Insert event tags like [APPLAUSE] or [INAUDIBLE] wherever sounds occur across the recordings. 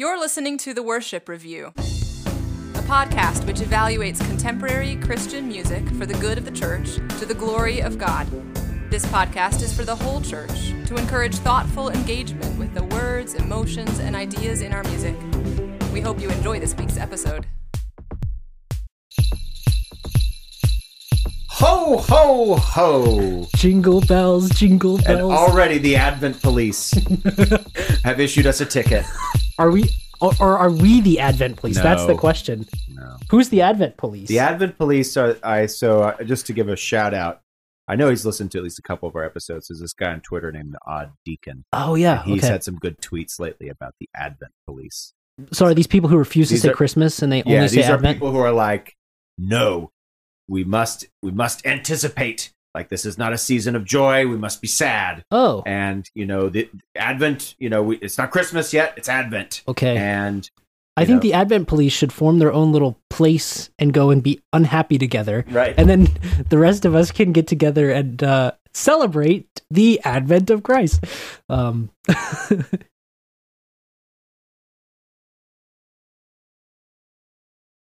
You're listening to The Worship Review, a podcast which evaluates contemporary Christian music for the good of the church to the glory of God. This podcast is for the whole church to encourage thoughtful engagement with the words, emotions, and ideas in our music. We hope you enjoy this week's episode. Ho, ho, ho. Jingle bells, jingle bells. And bells. already the Advent police [LAUGHS] have issued us a ticket. Are we or, are we the Advent police? That's the question. No. Who's the Advent police? The Advent police are, I, so uh, just to give a shout out, I know he's listened to at least a couple of our episodes. There's this guy on Twitter named the Odd Deacon. oh yeah. He's okay. had some good tweets lately about the Advent police. so are these people who refuse to say are- Christmas and they Yeah, only say Advent? these are people who are like, no, we must, we must anticipate. Like this is not a season of joy. We must be sad. oh, And you know, the Advent. You know, we, it's not Christmas yet. It's Advent. okay. And I think know. the Advent police should form their own little place and go and be unhappy together, right. and then [LAUGHS] the rest of us can get together and uh, celebrate the Advent of Christ. Um, [LAUGHS]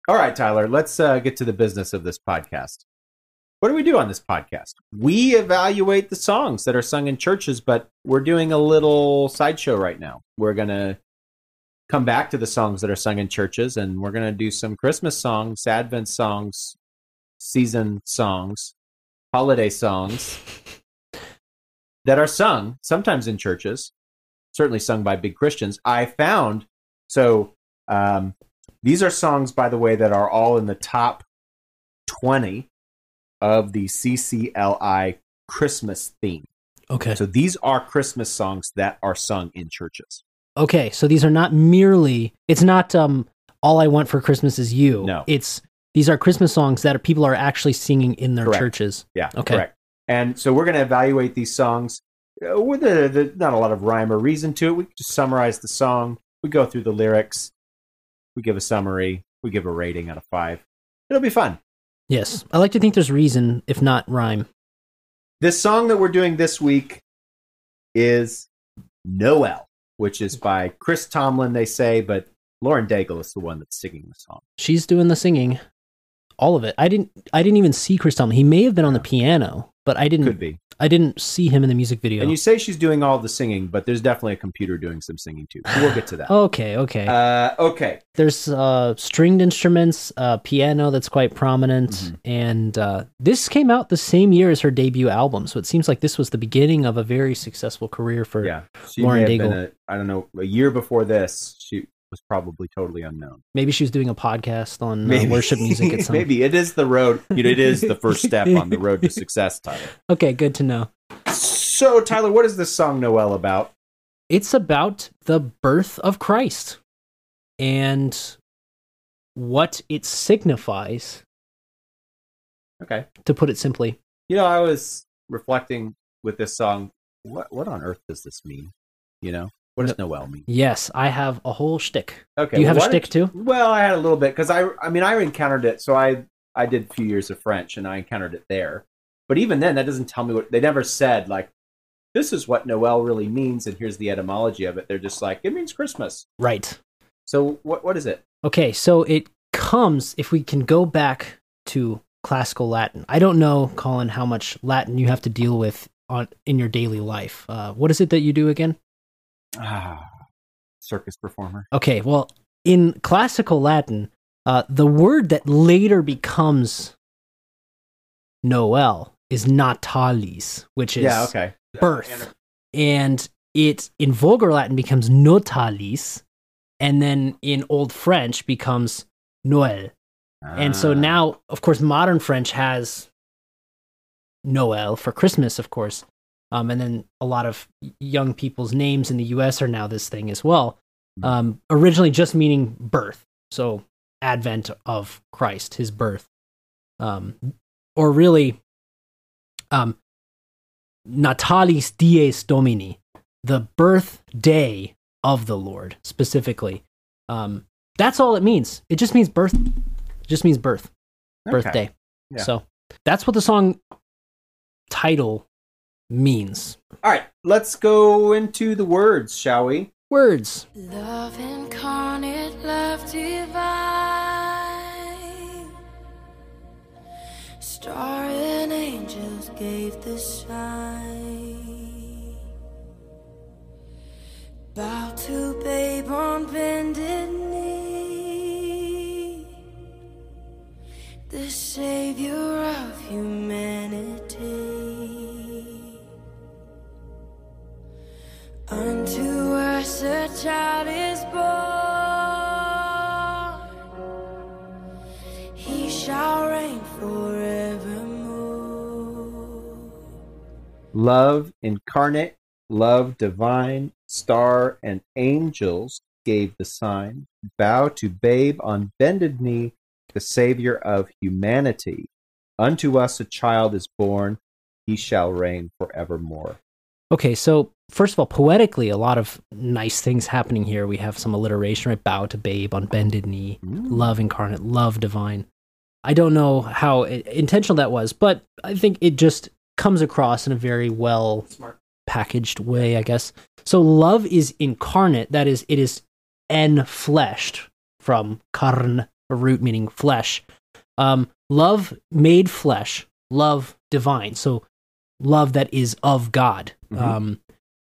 All right, Tyler, let's uh, get to the business of this podcast. What do we do on this podcast? We evaluate the songs that are sung in churches, but we're doing a little sideshow right now. We're going to come back to the songs that are sung in churches, and we're going to do some Christmas songs, Advent songs, season songs, holiday songs [LAUGHS] that are sung sometimes in churches, certainly sung by big Christians. I found so um, these are songs, by the way, that are all in the top 20 of the CCLI Christmas theme. okay. So these are Christmas songs that are sung in churches. Okay, so these are not merely it's not um all I want for Christmas is you. No. It's these are Christmas songs that are, people are actually singing in their Correct. churches. Yeah, Okay. correct. And so we're going to evaluate these songs uh, with a, the, not a lot of rhyme or reason to it. We just summarize the song. We go through the lyrics. We give a summary. We give a rating out of five. It'll be fun. Yes. I like to think there's reason if not rhyme. This song that we're doing this week is Noel, which is by Chris Tomlin, they say, but Lauren Daigle is the one that's singing the song. She's doing the singing. All of it. I didn't I didn't even see Chris Tomlin. He may have been on the piano, but I didn't Could be. I didn't see him in the music video. And you say she's doing all the singing, but there's definitely a computer doing some singing too. We'll get to that. okay, okay. Uh, okay. There's uh, stringed instruments, uh, piano that's quite prominent, Mhm. and uh, this came out the same year as her debut album. So it seems like this was the beginning of a very successful career for. Yeah. She Lauren Daigle. a, I don't know, a year before this, she was probably totally unknown. Maybe she was doing a podcast on uh, worship music at [LAUGHS] some. Maybe it is the road. You know, it is the first step on the road to [LAUGHS] success, Tyler. Okay, good to know. So, Tyler, what is this song Noel about? It's about the birth of Christ and what it signifies. Okay. To put it simply, You know, I was reflecting with this song. What what on earth does this mean? You know, what does Noel mean? yes, I have a whole shtick. Okay, Do you have a why shtick too? Well, I had a little bit because I I mean I encountered it. So I I did a few years of French and I encountered it there. But even then, that doesn't tell me what they never said. Like this is what Noel really means, and here's the etymology of it. They're just like it means Christmas. Right. So what what is it? Okay, so it comes if we can go back to classical Latin. I don't know, Colin, how much Latin you have to deal with on in your daily life. Uh, what is it that you do again? Ah, circus performer. Okay, well, in classical Latin, uh, the word that later becomes Noel is natalis, which is yeah. Okay. birth. And it in vulgar Latin becomes notalis, and then in Old French becomes Noël. And so Ah. now, of course, modern French has Noel for Christmas, of course. Um, and then a lot of young people's names in the US are now this thing as well. Hmm. Um, originally just meaning birth. So advent of Christ, his birth. Um, or really, um, Natalis Dies Domini, the birthday of the Lord, specifically. Um, that's all it means. It just means birth. It just means birth, Okay. birthday. Yeah. So that's what the song title means. All right, let's go into the words, shall we? Words. Love incarnate. love divine. Star and angels gave the sign. Bow to babe on bended knee. The savior of humanity. Unto us a child is born. He shall reign forevermore. Love incarnate, love divine, star and angels gave the sign. Bow to babe on bended knee, the Savior of humanity. Unto us a child is born, he shall reign forevermore. Okay, so first of all, poetically, a lot of nice things happening here. We have some alliteration, right? Bow to babe on bended knee, Mm. love incarnate, love divine. I don't know how intentional that was, but I think it just comes across in a very well Smart. packaged way, I guess. So love is incarnate, that is, it is enfleshed from carn, a root meaning flesh. Um, love made flesh, love divine. So love that is of God. Mhm. Um,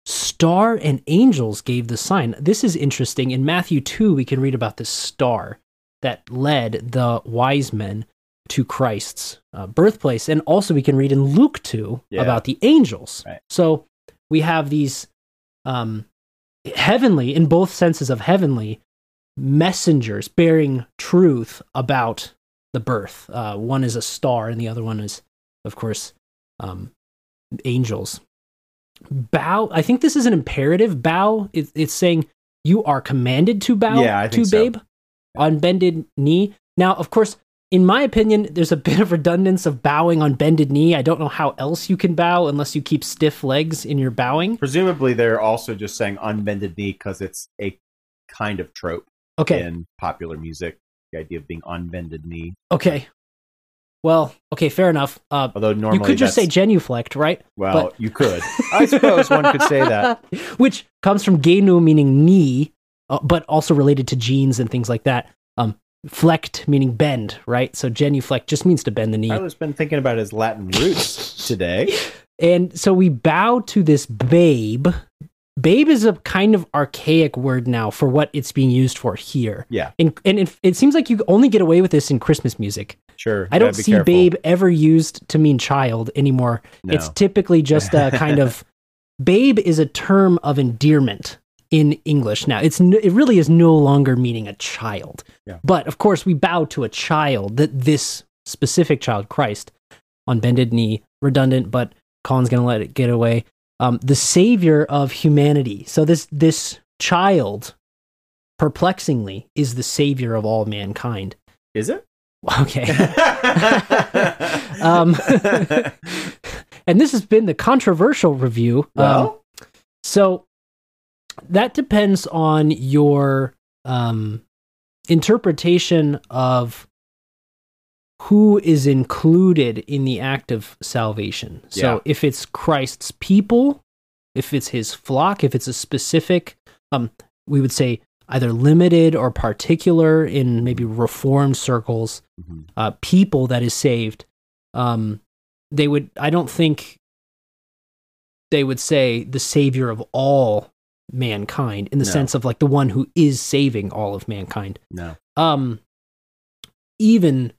star and angels gave the sign. This is interesting. In Matthew 2, we can read about this star that led the wise men to Christ's uh, birthplace. And also, we can read in Luke 2 Yeah. about the angels. Right. So we have these um, heavenly, in both senses of heavenly, messengers bearing truth about the birth. Uh, one is a star, and the other one is, of course, um, angels. Bow. I think this is an imperative. Bow. It, it's saying you are commanded to bow Yeah, to think so. babe on bended knee. Now, of course, in my opinion, there's a [LAUGHS] bit of redundance of bowing on bended knee. I don't know how else you can bow unless you keep stiff legs in your bowing. Presumably, they're also just saying unbended knee because it's a kind of trope Okay. in popular music. The idea of being on bended knee. Okay. Well, okay, fair enough. Uh, Although normally you could just say that's- genuflect, right? well, but- you could. [LAUGHS] I suppose one could say that. [LAUGHS] Which comes from genu, meaning knee, uh, but also related to genes and things like that. Um, flect, meaning bend, right? So genuflect just means to bend the knee. Tyler's been thinking about his Latin roots today. [LAUGHS] And so we bow to this babe. Babe is a kind of archaic word now for what it's being used for here. Yeah, And, and it, it seems like you only get away with this in Christmas music. sure. I don't see careful. babe ever used to mean child anymore. No. It's typically just a kind of [LAUGHS] babe is a term of endearment in English now. It's n- it really is no longer meaning a child. Yeah. But of course, we bow to a child that this specific child, Christ, on bended knee, redundant, but Colin's gonna let it get away. Um, the savior of humanity. So this this child, perplexingly, is the savior of all mankind. Is it? [LAUGHS] Okay. [LAUGHS] um, and this has been the controversial review. Um, so that depends on your um, interpretation of who is included in the act of salvation. So Yeah. if it's Christ's people, if it's his flock, if it's a specific, um, we would say either limited or particular in maybe reformed circles, Mhm. uh, people that is saved, um, they would. I don't think they would say the savior of all mankind in the No. sense of like the one who is saving all of mankind. no. Um, even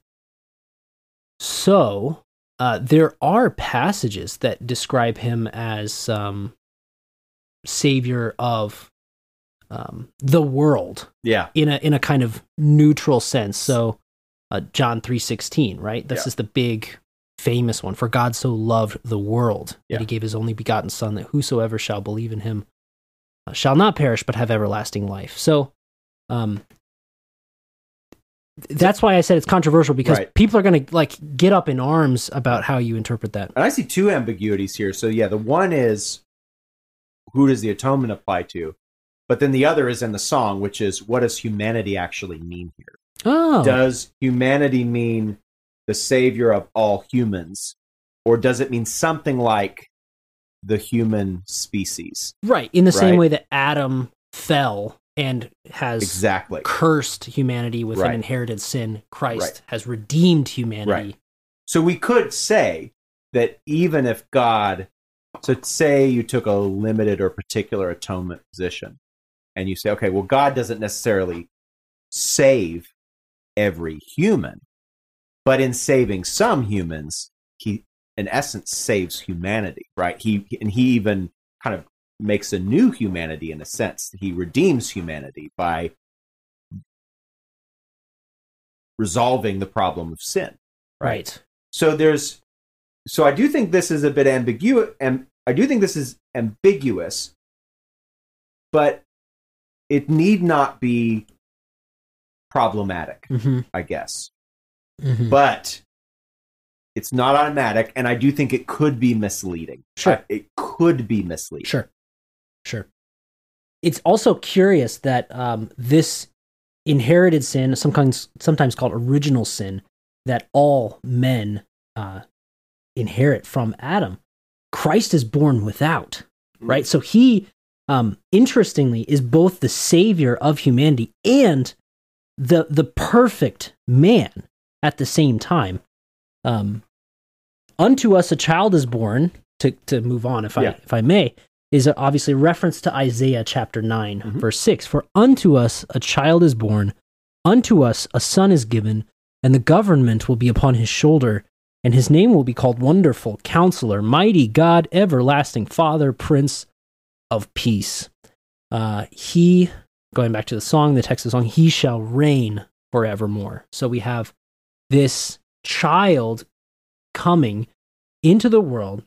so, uh, there are passages that describe him as um, savior of um, the world Yeah. in a in a kind of neutral sense. So, uh, John three sixteen, right? This Yeah. is the big famous one. For God so loved the world Yeah. that He gave His only begotten Son, that whosoever shall believe in Him uh, shall not perish but have everlasting life. So, um, that's why I said it's controversial because Right. people are going to like get up in arms about how you interpret that. And I see two ambiguities here. So yeah, the one is who does the atonement apply to? But then the other is in the song, which is what does humanity actually mean here? Oh, Does humanity mean the savior of all humans? Or does it mean something like the human species? right. In the same way that Adam fell and has Exactly. cursed humanity with an inherited sin. Christ Right. has redeemed humanity. Right. So we could say that even if God, so say you took a limited or particular atonement position, and you say, okay, well, God doesn't necessarily save every human, but in saving some humans, he, in essence, saves humanity, right? He and he even kind of makes a new humanity in a sense. He redeems humanity by resolving the problem of sin. Right. So there's so I do think this is a bit ambiguous and I do think this is ambiguous, but it need not be problematic, hmm I guess. hmm But it's not automatic and I do think it could be misleading. Sure. Uh, It could be misleading. Sure. Sure. It's also curious that um, this inherited sin, sometimes sometimes called original sin, that all men uh, inherit from Adam, Christ is born without. Right. So he, um, interestingly, is both the savior of humanity and the the perfect man at the same time. Um, unto us a child is born. To to move on, if I Yeah. if I may, is obviously a reference to Isaiah chapter 9, Mhm. verse 6. For unto us a child is born, unto us a son is given, and the government will be upon his shoulder, and his name will be called Wonderful, Counselor, Mighty God, Everlasting Father, Prince of Peace. Uh, he, going back to the song, the text of the song, he shall reign forevermore. So we have this child coming into the world.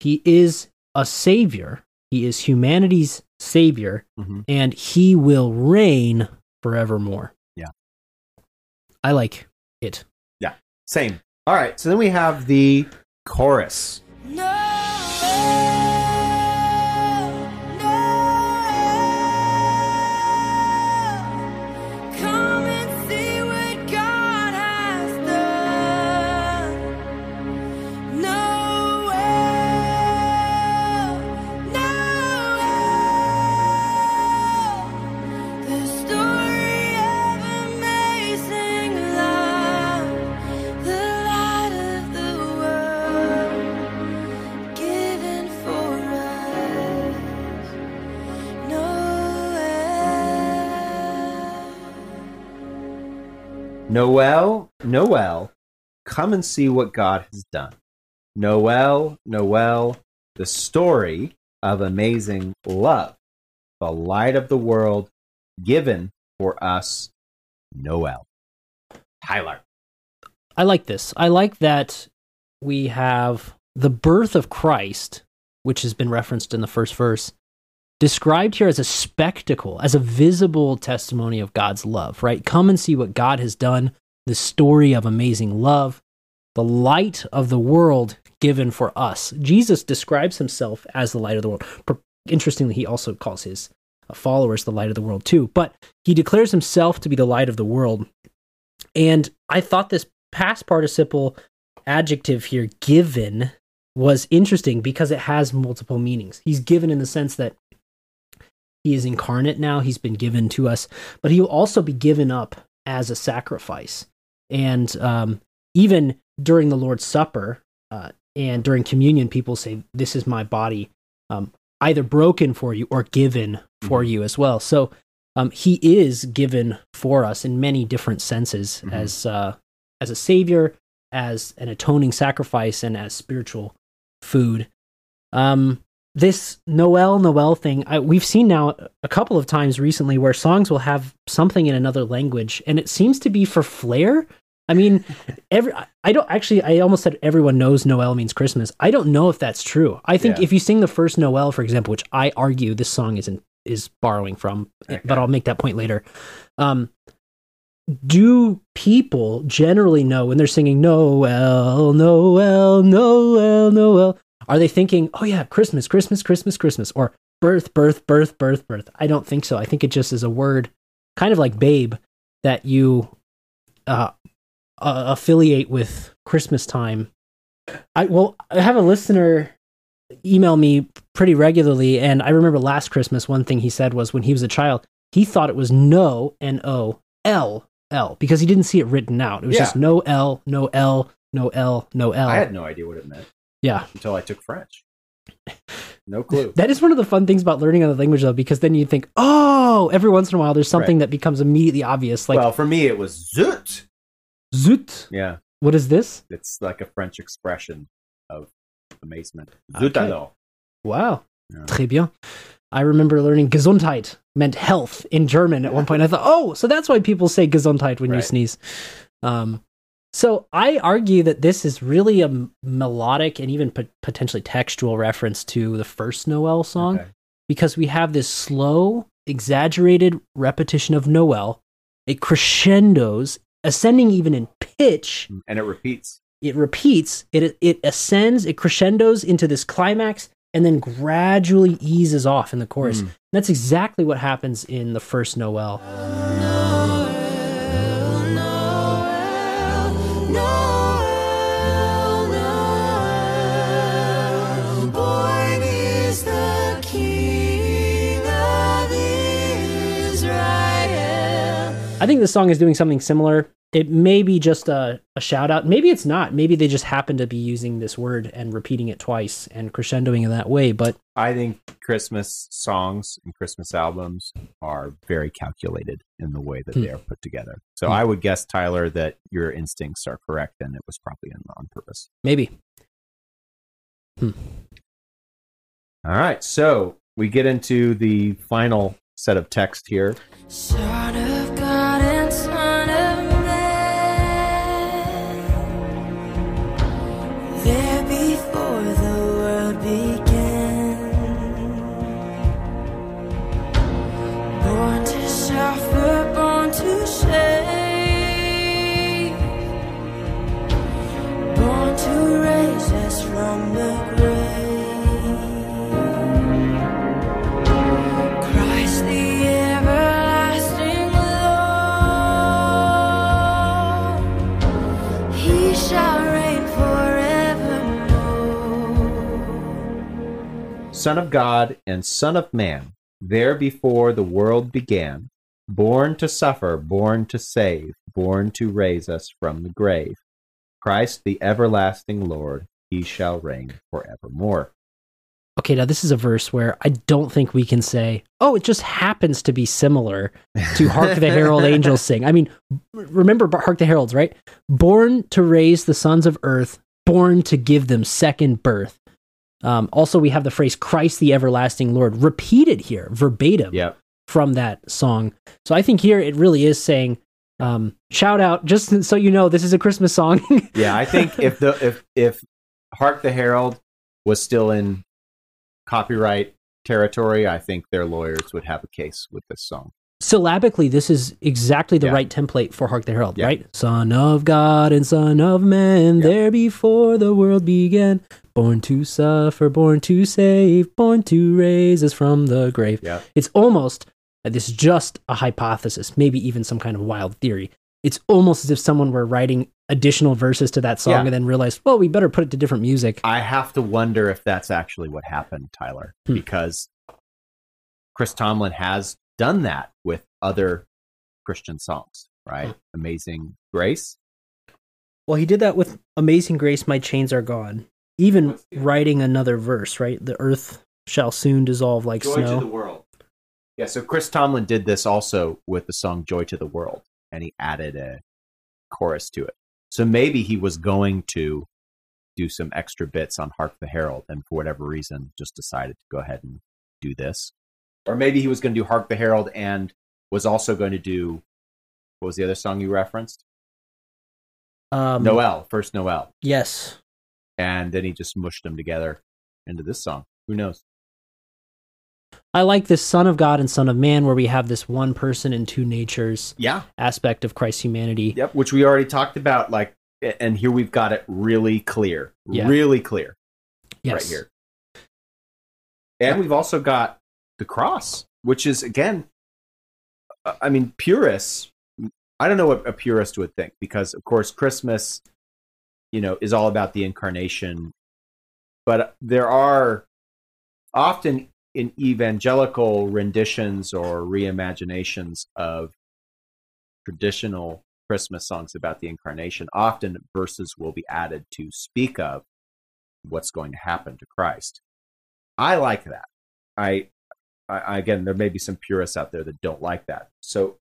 He is a savior. He is humanity's savior, Mhm. and he will reign forevermore. Yeah. I like it. Yeah. Same. All right. So then we have the chorus. No, no. Noel. Noel, come and see what God has done. Noel, Noel, the story of amazing love, the light of the world given for us, Noel. Tyler. I like this. I like that we have the birth of Christ, which has been referenced in the first verse, described here as a spectacle, as a visible testimony of God's love, right? Come and see what God has done, the story of amazing love, the light of the world given for us. Jesus describes himself as the light of the world. Interestingly, he also calls his uh, followers the light of the world too, but he declares himself to be the light of the world. And I thought this past participle adjective here, given, was interesting because it has multiple meanings. He's given in the sense that he is incarnate now, he's been given to us, but he will also be given up as a sacrifice. And um, even during the Lord's Supper uh, and during communion, people say, This is my body, um, either broken for you or given for you as well. So um, he is given for us in many different senses Mhm. as uh, as a savior, as an atoning sacrifice, and as spiritual food. Um, this Noel Noel thing, I, we've seen now a couple of times recently where songs will have something in another language, and it seems to be for flair. I mean, [LAUGHS] every I don't actually. I almost said everyone knows Noel means Christmas. I don't know if that's true. I think Yeah. if you sing the first Noel, for example, which I argue this song isn't is borrowing from, Okay. but I'll make that point later. Um, do people generally know when they're singing Noel, Noel, Noel, Noel? Are they thinking, oh yeah, Christmas, Christmas, Christmas, Christmas, or birth, birth, birth, birth, birth? I don't think so. I think it just is a word, kind of like babe, that you uh, uh, affiliate with Christmas time. I well, I have a listener email me pretty regularly, and I remember last Christmas one thing he said was when he was a child, he thought it was no, N O L L, because he didn't see it written out. It was Yeah. just no L, no L, no L, no L. I had no idea what it meant yeah. until I took French. No [LAUGHS] clue. That is one of the fun things about learning another language, though, because then you think, oh, every once in a while there's something Right. that becomes immediately obvious. Like, well, for me, it was zut. zut. Yeah, What is this? it's like a French expression of amazement. Okay. Zut alors. Wow. Yeah. Très bien. I remember learning Gesundheit meant health in German at one [LAUGHS] point. I thought, oh, so that's why people say Gesundheit when you sneeze. Um, so I argue that this is really a melodic and even pot- potentially textual reference to the first Noel song Okay. because we have this slow, exaggerated repetition of Noel. It crescendos, ascending even in pitch. And it repeats. It repeats. It it ascends. It crescendos into this climax, and then gradually eases off in the chorus. Mm. That's exactly what happens in the first Noel. I think this song is doing something similar. It may be just a, a shout out. Maybe it's not. Maybe they just happen to be using this word and repeating it twice and crescendoing in that way. But I think Christmas songs and Christmas albums are very calculated in the way that Hmm. they are put together. So Hmm. I would guess, Tyler, that your instincts are correct and it was probably on- on purpose. maybe. All right. So we get into the final set of text here. Son of Son of God and Son of Man, there before the world began, born to suffer, born to save, born to raise us from the grave. Christ the everlasting Lord, he shall reign forevermore. Okay, now this is a verse where I don't think we can say, oh, it just happens to be similar to Hark the Herald [LAUGHS] Angels Sing. I mean, remember Hark the Heralds, right? Born to raise the sons of earth, born to give them second birth. Um, also, we have the phrase Christ the everlasting Lord repeated here, verbatim Yep. from that song. So I think here it really is saying, um, shout out, just [LAUGHS] so you know, this is a Christmas song. [LAUGHS] Yeah, I think if the if if Hark the Herald was still in copyright territory, I think their lawyers would have a case with this song. Syllabically, this is exactly the Yeah. right template for Hark the Herald, Yeah. right? Son of God and Son of Man, Yeah. there before the world began. Born to suffer, born to save, born to raise us from the grave. Yeah. It's almost, this is just a hypothesis, maybe even some kind of wild theory. It's almost as if someone were writing additional verses to that song and then realized, well, we better put it to different music. I have to wonder if that's actually what happened, Tyler, Hmm. because Chris Tomlin has done that with other Christian songs, right? Amazing Grace. Well, he did that with Amazing Grace, My Chains Are Gone. Even writing another verse, right? The earth shall soon dissolve like snow. Joy to the world. Yeah, so Chris Tomlin did this also with the song Joy to the World, and he added a chorus to it. So maybe he was going to do some extra bits on Hark the Herald, and for whatever reason, just decided to go ahead and do this. Or maybe he was going to do Hark the Herald and was also going to do what was the other song you referenced? Um, Noel, first Noel. Yes. And then he just mushed them together into this song. Who knows? I like this Son of God and Son of Man, where we have this one person and two natures Yeah. aspect of Christ's humanity. Yep, which we already talked about. Like, and here we've got it really clear, Yeah. really clear Yes. right here. And we've also got the cross, which is again, I mean, purists. I don't know what a purist would think because, of course, Christmas, you know, is all about the incarnation. But there are often in evangelical renditions or reimaginations of traditional Christmas songs about the incarnation, often verses will be added to speak of what's going to happen to Christ. I like that. I, I again, there may be some purists out there that don't like that. So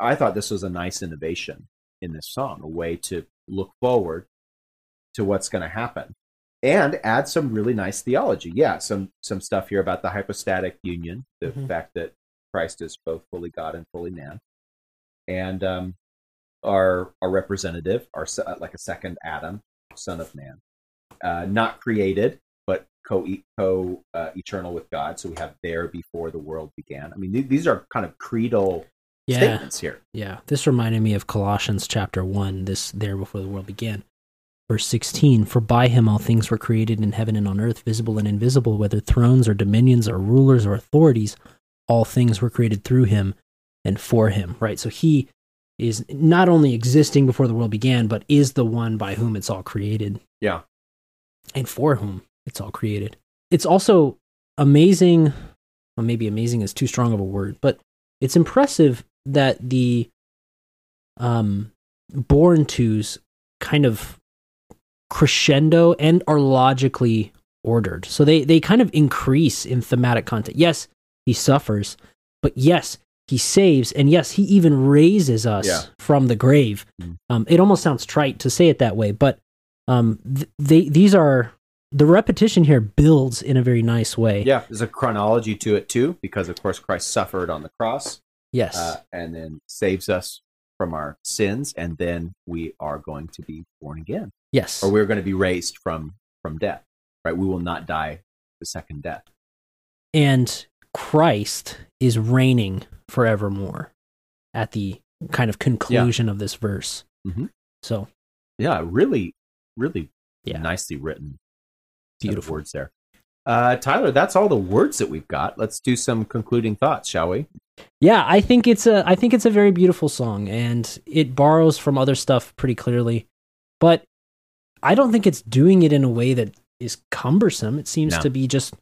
I thought this was a nice innovation in this song, a way to look forward to what's going to happen and add some really nice theology. Yeah, some some stuff here about the hypostatic union, the Mhm. fact that Christ is both fully God and fully man, and um, our our representative, our like a second Adam, Son of Man, uh, not created co co uh, eternal with God. So we have there before the world began. I mean, th- these are kind of creedal Yeah. statements here. Yeah, this reminded me of Colossians chapter 1, this there before the world began. Verse 16 For by him all things were created in heaven and on earth, visible and invisible, whether thrones or dominions or rulers or authorities, all things were created through him and for him, right? So he is not only existing before the world began, but is the one by whom it's all created Yeah. and for whom it's all created. It's also amazing, well, maybe amazing is too strong of a word, but it's impressive that the um, born twos kind of crescendo and are logically ordered. So they, they kind of increase in thematic content. Yes, he suffers, but yes, he saves, and yes, he even raises us Yeah. from the grave. Mm. Um, it almost sounds trite to say it that way, but um, th- they these are the repetition here builds in a very nice way. Yeah, there's a chronology to it too, because of course Christ suffered on the cross Yes. uh, and then saves us from our sins, and then we are going to be born again, yes. or we're going to be raised from from death. Right? We will not die the second death. and Christ is reigning forevermore at the kind of conclusion of this verse. Mhm. So Yeah, really, really Yeah. nicely written. Beautiful. words there. Uh, Tyler, that's all the words that we've got. Let's do some concluding thoughts, shall we? yeah, I think it's a I think it's a very beautiful song, and it borrows from other stuff pretty clearly, but I don't think it's doing it in a way that is cumbersome. It seems No. to be just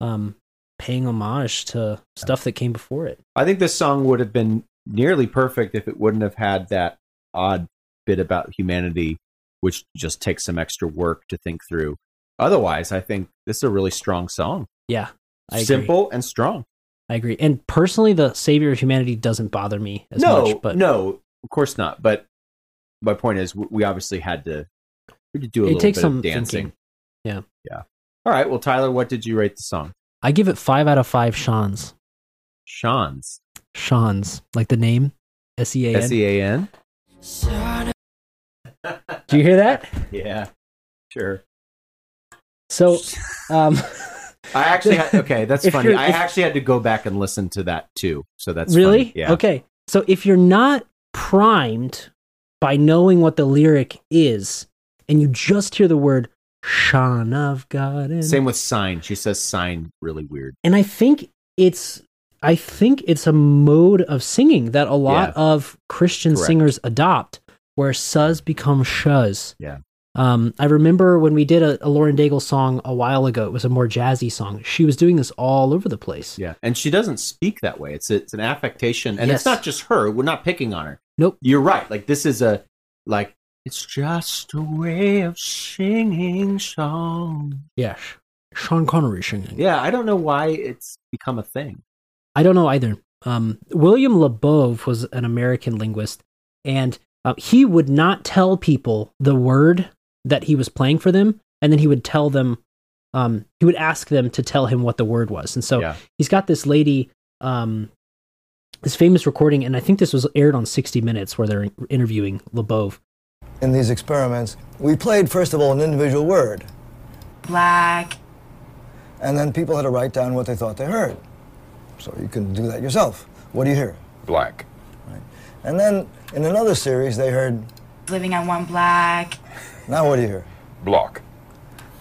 um, paying homage to stuff that came before it. I think this song would have been nearly perfect if it wouldn't have had that odd bit about humanity, which just takes some extra work to think through. Otherwise, I think this is a really strong song. Yeah, I agree. Simple and strong. I agree. And personally, the savior of humanity doesn't bother me as no, much. But no, of course not. But my point is, we obviously had to, we had to do a It little takes bit some of dancing. thinking. Yeah. yeah. All right. Well, Tyler, what did you rate the song? I give it five out of five Sean's. Sean's Sean's, like the name, S E A S N. E A N. Do you hear that? [LAUGHS] Yeah, sure. So, um, I actually had, okay. That's [LAUGHS] funny. I actually had to go back and listen to that too. So that's really? funny. Yeah. Okay. So if you're not primed by knowing what the lyric is, and you just hear the word "Son of God," and, Same with sign. She says sign really weird. and I think it's, I think it's a mode of singing that a lot Yeah. of Christian Correct. singers adopt, where sus become shuz. Yeah. Um, I remember when we did a, a Lauren Daigle song a while ago. It was a more jazzy song. She was doing this all over the place. Yeah, and she doesn't speak that way. It's it's an affectation, and Yes. it's not just her. We're not picking on her. Nope. You're right. Like this is a like it's just a way of singing song. Yes. Sean Connery singing. Yeah, I don't know why it's become a thing. I don't know either. Um, William Labov was an American linguist, and uh, he would not tell people the word that he was playing for them, and then he would tell them, um, he would ask them to tell him what the word was. And so yeah, he's got this lady, um, this famous recording, and I think this was aired on 60 Minutes where they're interviewing Labov. in these experiments, we played, first of all, an individual word, black, and then people had to write down what they thought they heard. So you can do that yourself. What do you hear? Black. And then in another series, they heard, living on one black, now what do you hear? Block.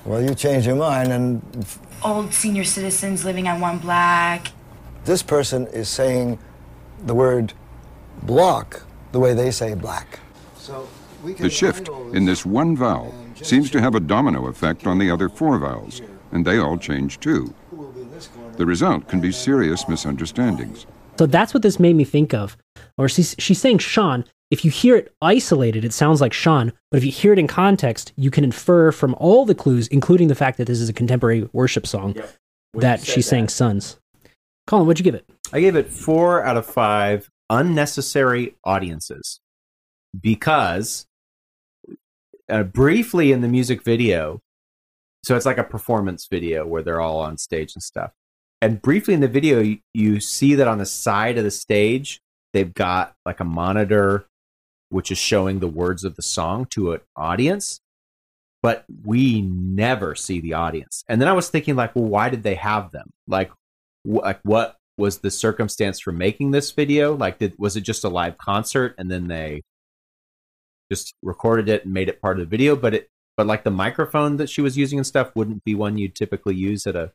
Well, you changed your mind, and f- old senior citizens living on one block. this person is saying the word block the way they say black. So we can The shift in this one vowel seems to have a domino effect on the other four vowels, and they all change too. The result can be serious misunderstandings. So that's what this made me think of. Or she's, she's saying Sean. If you hear it isolated, it sounds like Sean. But if you hear it in context, you can infer from all the clues, including the fact that this is a contemporary worship song, When that you said she's saying that, sons. Colin, what'd you give it? I gave it four out of five unnecessary audiences because uh, briefly in the music video, so it's like a performance video where they're all on stage and stuff. And briefly in the video, you, you see that on the side of the stage, they've got like a monitor which is showing the words of the song to an audience, but we never see the audience. And then I was thinking, like, well, why did they have them? Like, wh- like what was the circumstance for making this video? Like, did was it just a live concert and then they just recorded it and made it part of the video? But it, but like the microphone that she was using and stuff wouldn't be one you'd typically use at a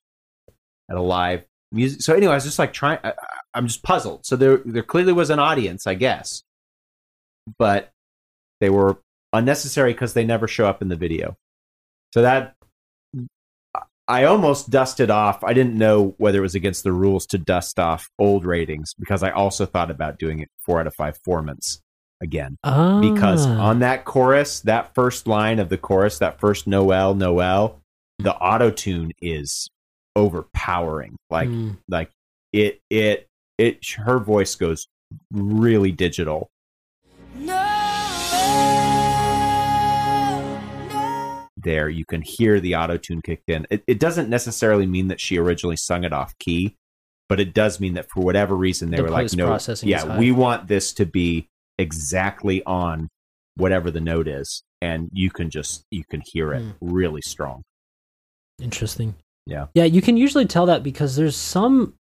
at a live music. So anyway, I was just like trying. I, I'm just puzzled. So there there clearly was an audience, I guess, but they were unnecessary because they never show up in the video. So that I almost dusted off. I didn't know whether it was against the rules to dust off old ratings because I also thought about doing it four out of five formants again. Ah, Because on that chorus, that first line of the chorus, that first Noel, Noel, the auto tune is overpowering. Like Mm. like it it it her voice goes really digital there you can hear the auto tune kicked in it, it doesn't necessarily mean that she originally sung it off key but it does mean that for whatever reason they The were like no yeah we want this to be exactly on whatever the note is and you can just you can hear it Hmm. really strong Interesting. Yeah. Yeah, you can usually tell that because there's some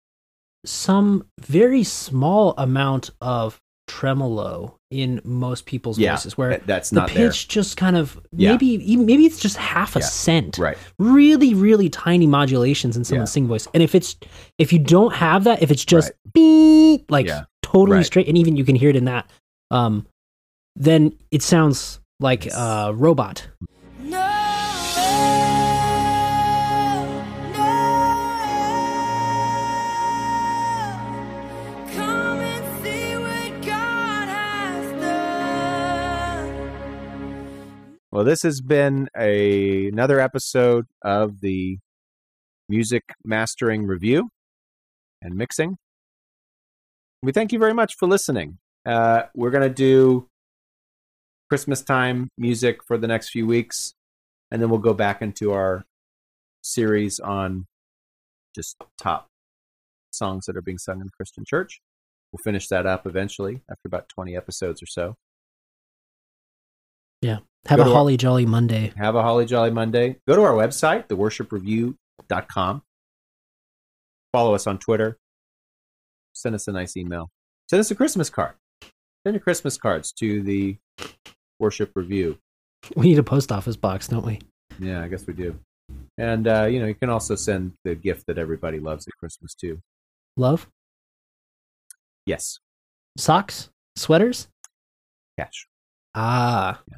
some very small amount of tremolo in most people's Yeah, voices where that's the not there. pitch just kind of Yeah. maybe even- maybe it's just half a Yeah, cent. right Really, really tiny modulations in someone's singing voice. And if it's if you don't have that, if it's just Right. beep, like totally Right. straight, and even you can hear it in that, um, then it sounds like a robot. Well, this has been a, another episode of the Music Mastering Review and Mixing. We thank you very much for listening. Uh, we're going to do Christmas time music for the next few weeks, and then we'll go back into our series on just top songs that are being sung in Christian church. We'll finish that up eventually after about 20 episodes or so. Have Go a to our- holly jolly Monday. Have a holly jolly Monday. Go to our website, theworshipreview.com. Follow us on Twitter. Send us a nice email. Send us a Christmas card. Send your Christmas cards to the Worship Review. We need a post office box, don't we? Yeah, I guess we do. And uh, you know, you can also send the gift that everybody loves at Christmas too. Love Yes, socks, sweaters. cash. Ah, Yeah.